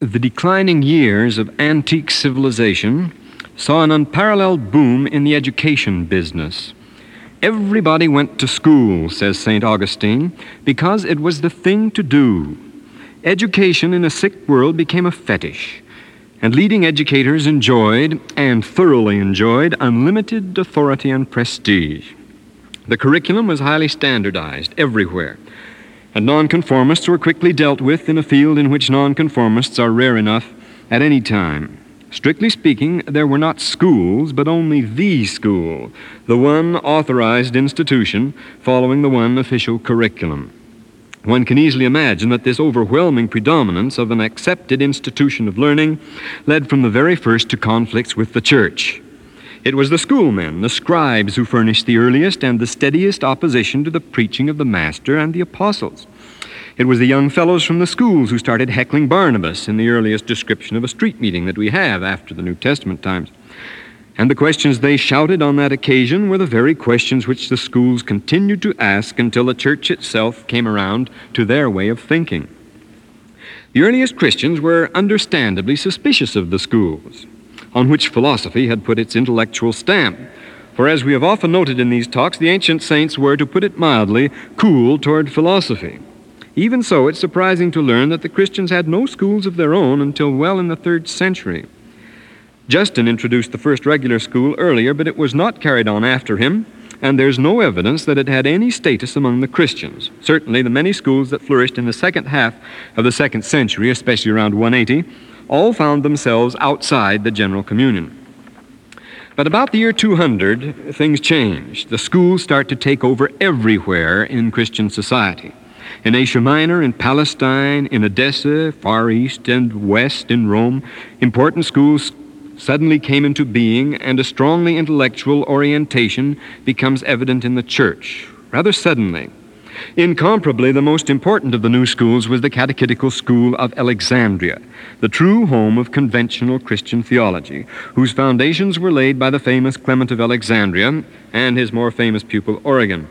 The declining years of antique civilization saw an unparalleled boom in the education business. Everybody went to school, says St. Augustine, because it was the thing to do. Education in a sick world became a fetish, and leading educators enjoyed, and thoroughly enjoyed, unlimited authority and prestige. The curriculum was highly standardized everywhere, and nonconformists were quickly dealt with in a field in which nonconformists are rare enough at any time. Strictly speaking, there were not schools, but only the school, the one authorized institution following the one official curriculum. One can easily imagine that this overwhelming predominance of an accepted institution of learning led from the very first to conflicts with the church. It was the schoolmen, the scribes, who furnished the earliest and the steadiest opposition to the preaching of the Master and the apostles. It was the young fellows from the schools who started heckling Barnabas in the earliest description of a street meeting that we have after the New Testament times. And the questions they shouted on that occasion were the very questions which the schools continued to ask until the church itself came around to their way of thinking. The earliest Christians were understandably suspicious of the schools, on which philosophy had put its intellectual stamp. For as we have often noted in these talks, the ancient saints were, to put it mildly, cool toward philosophy. Even so, it's surprising to learn that the Christians had no schools of their own until well in the third century. Justin introduced the first regular school earlier, but it was not carried on after him, and there's no evidence that it had any status among the Christians. Certainly, the many schools that flourished in the second half of the second century, especially around 180, all found themselves outside the general communion. But about the year 200, things changed. The schools start to take over everywhere in Christian society in Asia Minor, in Palestine, in Edessa, Far East and West, in Rome, important schools suddenly came into being, and a strongly intellectual orientation becomes evident in the church, rather suddenly. Incomparably, the most important of the new schools was the Catechetical School of Alexandria, the true home of conventional Christian theology, whose foundations were laid by the famous Clement of Alexandria and his more famous pupil Origen.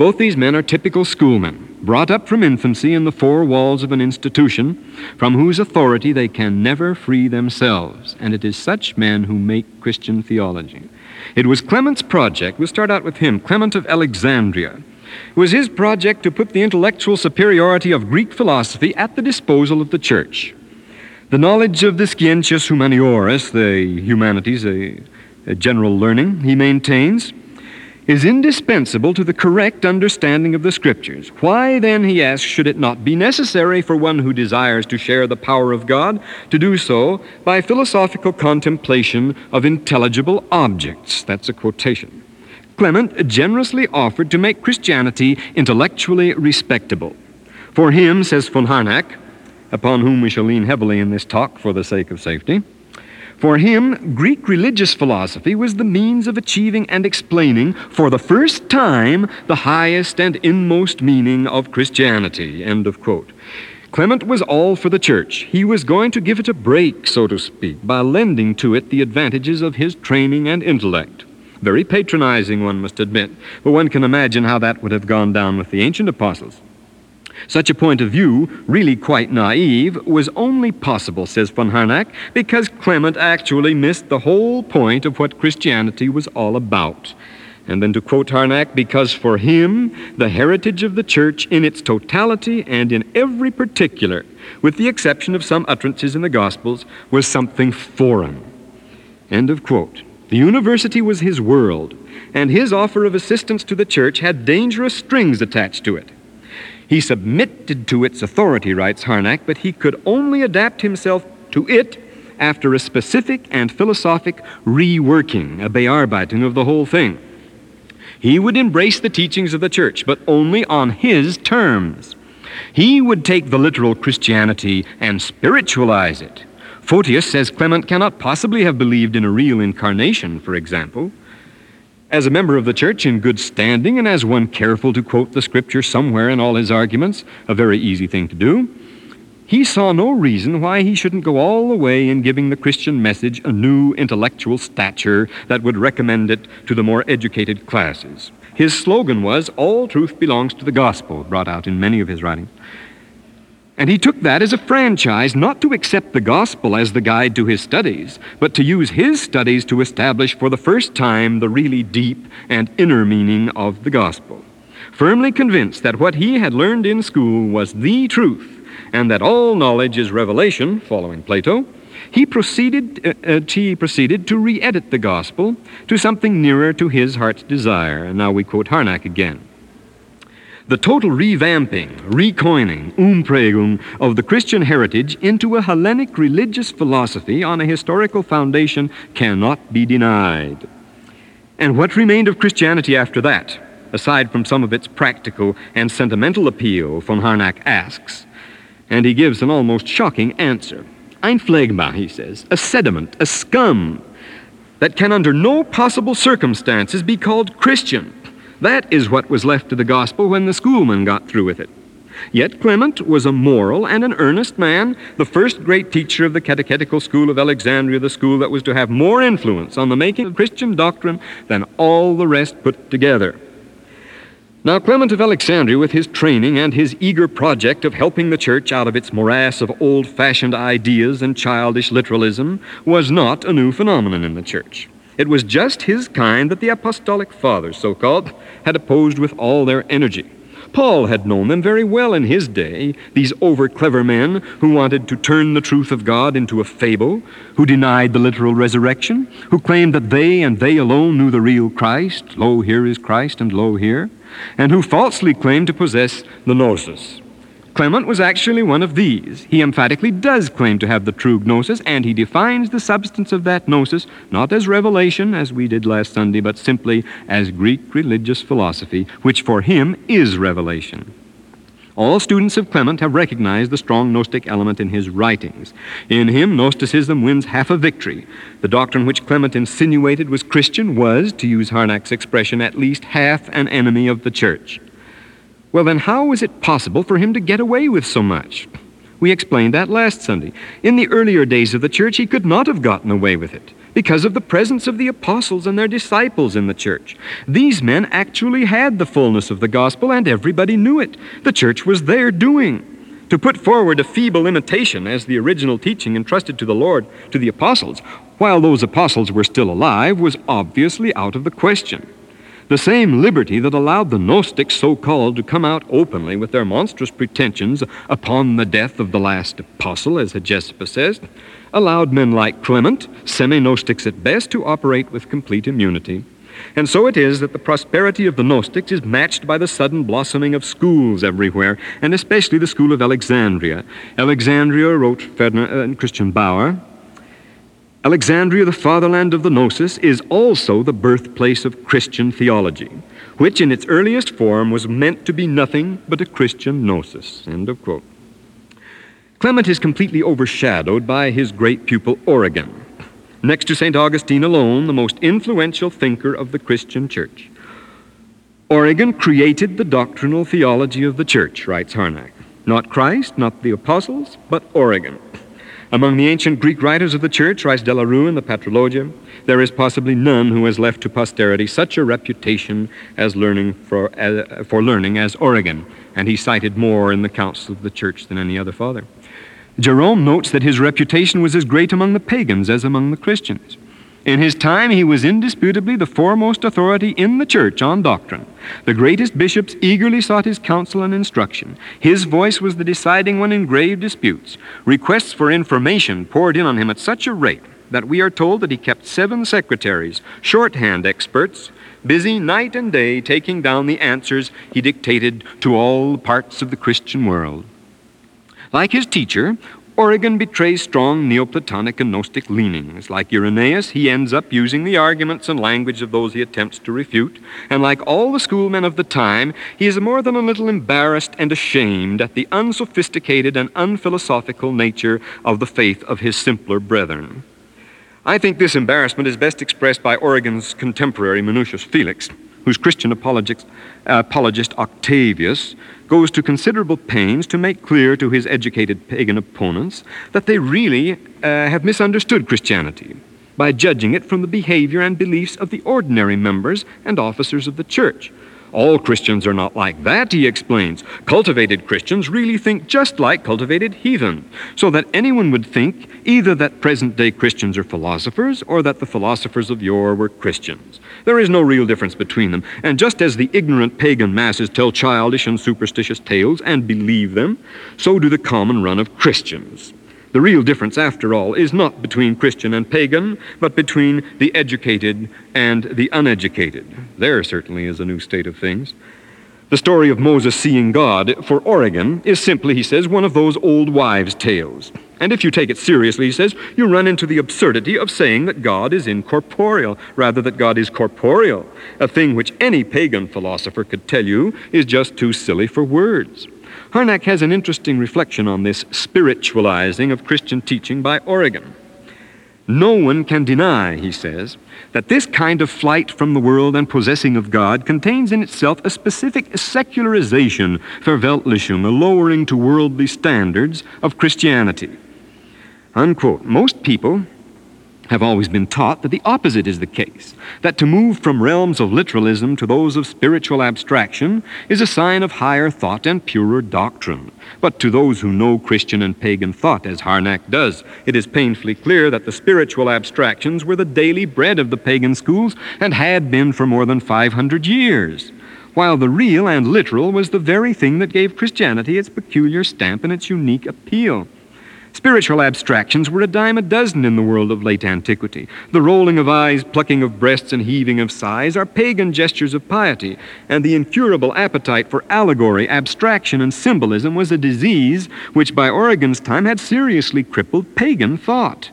Both these men are typical schoolmen, brought up from infancy in the four walls of an institution from whose authority they can never free themselves. And it is such men who make Christian theology. It was Clement's project, we'll start out with him, Clement of Alexandria. It was his project to put the intellectual superiority of Greek philosophy at the disposal of the church. The knowledge of the scientias humanioris, the humanities, a, a general learning, he maintains, is indispensable to the correct understanding of the Scriptures. Why, then, he asks, should it not be necessary for one who desires to share the power of God to do so by philosophical contemplation of intelligible objects? That's a quotation. Clement generously offered to make Christianity intellectually respectable. For him, says von Harnack, upon whom we shall lean heavily in this talk for the sake of safety, for him, Greek religious philosophy was the means of achieving and explaining, for the first time, the highest and inmost meaning of Christianity. End of quote. Clement was all for the church. He was going to give it a break, so to speak, by lending to it the advantages of his training and intellect. Very patronizing, one must admit, but one can imagine how that would have gone down with the ancient apostles. Such a point of view, really quite naive, was only possible, says von Harnack, because Clement actually missed the whole point of what Christianity was all about. And then to quote Harnack, because for him, the heritage of the church in its totality and in every particular, with the exception of some utterances in the Gospels, was something foreign. End of quote. The university was his world, and his offer of assistance to the church had dangerous strings attached to it. He submitted to its authority, writes Harnack, but he could only adapt himself to it after a specific and philosophic reworking, a bearbeitung of the whole thing. He would embrace the teachings of the church, but only on his terms. He would take the literal Christianity and spiritualize it. Photius says Clement cannot possibly have believed in a real incarnation, for example. As a member of the church in good standing and as one careful to quote the scripture somewhere in all his arguments, a very easy thing to do, he saw no reason why he shouldn't go all the way in giving the Christian message a new intellectual stature that would recommend it to the more educated classes. His slogan was, All truth belongs to the gospel, brought out in many of his writings. And he took that as a franchise not to accept the gospel as the guide to his studies, but to use his studies to establish for the first time the really deep and inner meaning of the gospel. Firmly convinced that what he had learned in school was the truth, and that all knowledge is revelation, following Plato, he proceeded, uh, uh, he proceeded to re edit the gospel to something nearer to his heart's desire. And now we quote Harnack again. The total revamping, recoining, umprägung of the Christian heritage into a Hellenic religious philosophy on a historical foundation cannot be denied. And what remained of Christianity after that, aside from some of its practical and sentimental appeal, von Harnack asks. And he gives an almost shocking answer. Ein Phlegma, he says, a sediment, a scum that can under no possible circumstances be called Christian. That is what was left to the gospel when the schoolmen got through with it. Yet Clement was a moral and an earnest man, the first great teacher of the catechetical school of Alexandria, the school that was to have more influence on the making of Christian doctrine than all the rest put together. Now, Clement of Alexandria, with his training and his eager project of helping the church out of its morass of old fashioned ideas and childish literalism, was not a new phenomenon in the church. It was just his kind that the apostolic fathers, so called, had opposed with all their energy. Paul had known them very well in his day, these over clever men who wanted to turn the truth of God into a fable, who denied the literal resurrection, who claimed that they and they alone knew the real Christ. Lo, here is Christ, and lo, here and who falsely claimed to possess the gnosis. Clement was actually one of these. He emphatically does claim to have the true gnosis, and he defines the substance of that gnosis not as revelation, as we did last Sunday, but simply as Greek religious philosophy, which for him is revelation. All students of Clement have recognized the strong Gnostic element in his writings. In him, Gnosticism wins half a victory. The doctrine which Clement insinuated was Christian was, to use Harnack's expression, at least half an enemy of the church. Well, then, how was it possible for him to get away with so much? We explained that last Sunday. In the earlier days of the church, he could not have gotten away with it because of the presence of the apostles and their disciples in the church. These men actually had the fullness of the gospel, and everybody knew it. The church was their doing. To put forward a feeble imitation as the original teaching entrusted to the Lord to the apostles, while those apostles were still alive, was obviously out of the question. The same liberty that allowed the Gnostics, so called, to come out openly with their monstrous pretensions upon the death of the last apostle, as Hegesippus says, allowed men like Clement, semi Gnostics at best, to operate with complete immunity. And so it is that the prosperity of the Gnostics is matched by the sudden blossoming of schools everywhere, and especially the school of Alexandria. Alexandria, wrote Ferdinand, uh, Christian Baur, Alexandria, the fatherland of the Gnosis, is also the birthplace of Christian theology, which in its earliest form was meant to be nothing but a Christian Gnosis. End of quote. Clement is completely overshadowed by his great pupil Origen, next to St. Augustine alone, the most influential thinker of the Christian church. Origen created the doctrinal theology of the church, writes Harnack. Not Christ, not the apostles, but Origen. Among the ancient Greek writers of the church, writes De la Rue in the Patrologia, there is possibly none who has left to posterity such a reputation as learning for, uh, for learning as Origen, and he cited more in the council of the church than any other father. Jerome notes that his reputation was as great among the pagans as among the Christians. In his time, he was indisputably the foremost authority in the church on doctrine. The greatest bishops eagerly sought his counsel and instruction. His voice was the deciding one in grave disputes. Requests for information poured in on him at such a rate that we are told that he kept seven secretaries, shorthand experts, busy night and day taking down the answers he dictated to all parts of the Christian world. Like his teacher, Origen betrays strong Neoplatonic and Gnostic leanings. Like Irenaeus, he ends up using the arguments and language of those he attempts to refute. And like all the schoolmen of the time, he is more than a little embarrassed and ashamed at the unsophisticated and unphilosophical nature of the faith of his simpler brethren. I think this embarrassment is best expressed by Origen's contemporary Minucius Felix, whose Christian apologist, apologist Octavius goes to considerable pains to make clear to his educated pagan opponents that they really uh, have misunderstood Christianity by judging it from the behavior and beliefs of the ordinary members and officers of the church. All Christians are not like that, he explains. Cultivated Christians really think just like cultivated heathen, so that anyone would think either that present day Christians are philosophers or that the philosophers of yore were Christians. There is no real difference between them, and just as the ignorant pagan masses tell childish and superstitious tales and believe them, so do the common run of Christians. The real difference, after all, is not between Christian and pagan, but between the educated and the uneducated. There certainly is a new state of things. The story of Moses seeing God for Origen is simply, he says, one of those old wives' tales. And if you take it seriously, he says, you run into the absurdity of saying that God is incorporeal, rather that God is corporeal, a thing which any pagan philosopher could tell you is just too silly for words. Harnack has an interesting reflection on this spiritualizing of Christian teaching by Origen. No one can deny, he says, that this kind of flight from the world and possessing of God contains in itself a specific secularization, Verweltlichung, a lowering to worldly standards of Christianity. Unquote. Most people have always been taught that the opposite is the case, that to move from realms of literalism to those of spiritual abstraction is a sign of higher thought and purer doctrine. But to those who know Christian and pagan thought, as Harnack does, it is painfully clear that the spiritual abstractions were the daily bread of the pagan schools and had been for more than 500 years, while the real and literal was the very thing that gave Christianity its peculiar stamp and its unique appeal. Spiritual abstractions were a dime a dozen in the world of late antiquity. The rolling of eyes, plucking of breasts, and heaving of sighs are pagan gestures of piety, and the incurable appetite for allegory, abstraction, and symbolism was a disease which by Origen's time had seriously crippled pagan thought.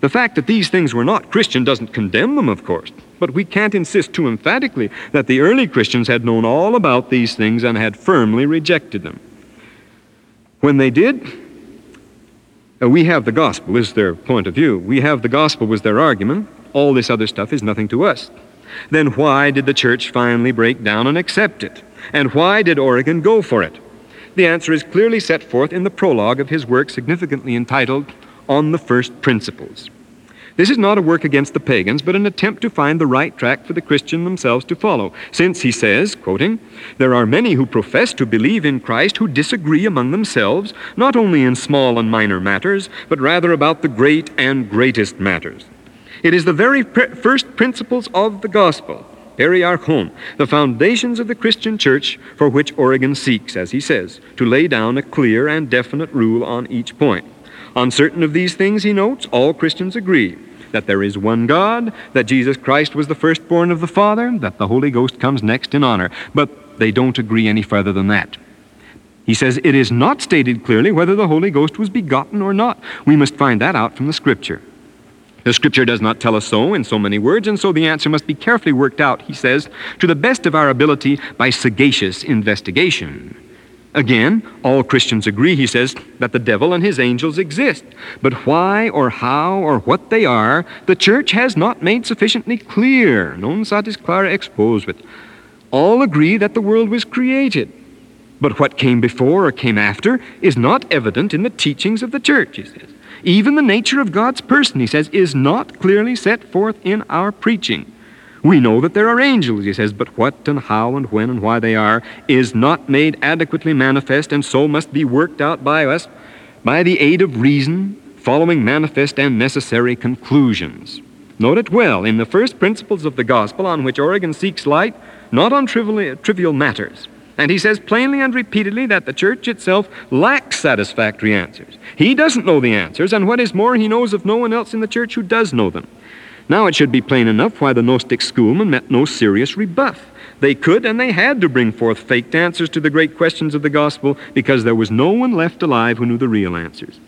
The fact that these things were not Christian doesn't condemn them, of course, but we can't insist too emphatically that the early Christians had known all about these things and had firmly rejected them. When they did, Uh, we have the gospel, is their point of view. We have the gospel, was their argument. All this other stuff is nothing to us. Then why did the church finally break down and accept it? And why did Origen go for it? The answer is clearly set forth in the prologue of his work, significantly entitled On the First Principles. This is not a work against the pagans, but an attempt to find the right track for the Christian themselves to follow. Since, he says, quoting, there are many who profess to believe in Christ who disagree among themselves, not only in small and minor matters, but rather about the great and greatest matters. It is the very pr- first principles of the gospel, periarchon, the foundations of the Christian church, for which Origen seeks, as he says, to lay down a clear and definite rule on each point. On certain of these things, he notes, all Christians agree that there is one God, that Jesus Christ was the firstborn of the Father, that the Holy Ghost comes next in honor. But they don't agree any further than that. He says it is not stated clearly whether the Holy Ghost was begotten or not. We must find that out from the Scripture. The Scripture does not tell us so in so many words, and so the answer must be carefully worked out, he says, to the best of our ability by sagacious investigation. Again, all Christians agree, he says, that the devil and his angels exist. But why or how or what they are, the church has not made sufficiently clear. Non satis clara exposuit. All agree that the world was created. But what came before or came after is not evident in the teachings of the church, he says. Even the nature of God's person, he says, is not clearly set forth in our preaching. We know that there are angels, he says, but what and how and when and why they are is not made adequately manifest and so must be worked out by us by the aid of reason, following manifest and necessary conclusions. Note it well in the first principles of the gospel on which Origen seeks light, not on trivial, trivial matters. And he says plainly and repeatedly that the church itself lacks satisfactory answers. He doesn't know the answers, and what is more, he knows of no one else in the church who does know them. Now it should be plain enough why the Gnostic schoolmen met no serious rebuff. They could and they had to bring forth faked answers to the great questions of the gospel because there was no one left alive who knew the real answers.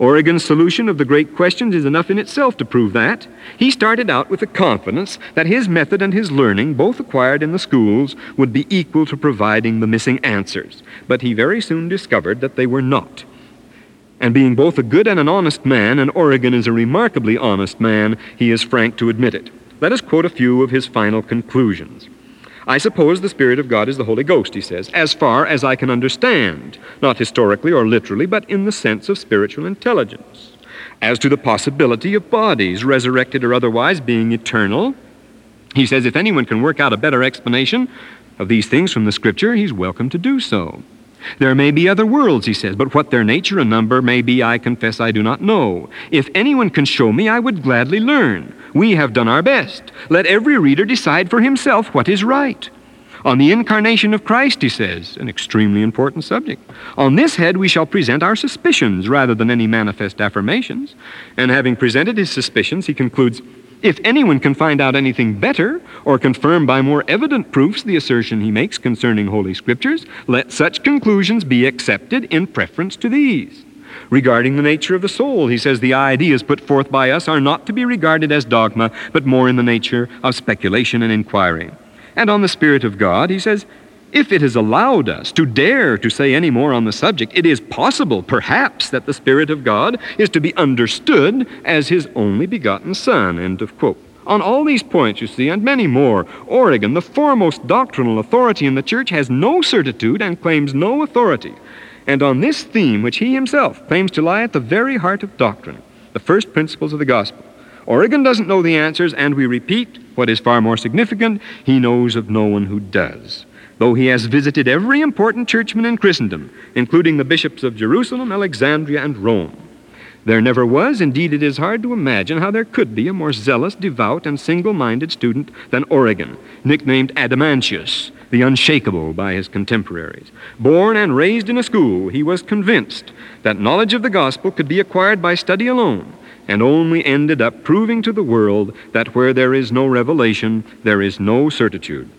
Origen's solution of the great questions is enough in itself to prove that. He started out with the confidence that his method and his learning, both acquired in the schools, would be equal to providing the missing answers. But he very soon discovered that they were not. And being both a good and an honest man, and Origen is a remarkably honest man, he is frank to admit it. Let us quote a few of his final conclusions. I suppose the Spirit of God is the Holy Ghost, he says, as far as I can understand, not historically or literally, but in the sense of spiritual intelligence. As to the possibility of bodies, resurrected or otherwise, being eternal, he says if anyone can work out a better explanation, of these things from the Scripture, he's welcome to do so. There may be other worlds, he says, but what their nature and number may be, I confess I do not know. If anyone can show me, I would gladly learn. We have done our best. Let every reader decide for himself what is right. On the incarnation of Christ, he says, an extremely important subject. On this head we shall present our suspicions rather than any manifest affirmations. And having presented his suspicions, he concludes, if anyone can find out anything better, or confirm by more evident proofs the assertion he makes concerning Holy Scriptures, let such conclusions be accepted in preference to these. Regarding the nature of the soul, he says the ideas put forth by us are not to be regarded as dogma, but more in the nature of speculation and inquiry. And on the Spirit of God, he says, if it is allowed us to dare to say any more on the subject, it is possible, perhaps, that the Spirit of God is to be understood as His only begotten Son. End of quote. On all these points, you see, and many more, Origen, the foremost doctrinal authority in the church, has no certitude and claims no authority. And on this theme, which he himself claims to lie at the very heart of doctrine, the first principles of the gospel, Origen doesn't know the answers, and we repeat, what is far more significant, he knows of no one who does though he has visited every important churchman in Christendom, including the bishops of Jerusalem, Alexandria, and Rome. There never was, indeed, it is hard to imagine how there could be a more zealous, devout, and single minded student than Origen, nicknamed Adamantius, the unshakable by his contemporaries. Born and raised in a school, he was convinced that knowledge of the gospel could be acquired by study alone, and only ended up proving to the world that where there is no revelation, there is no certitude.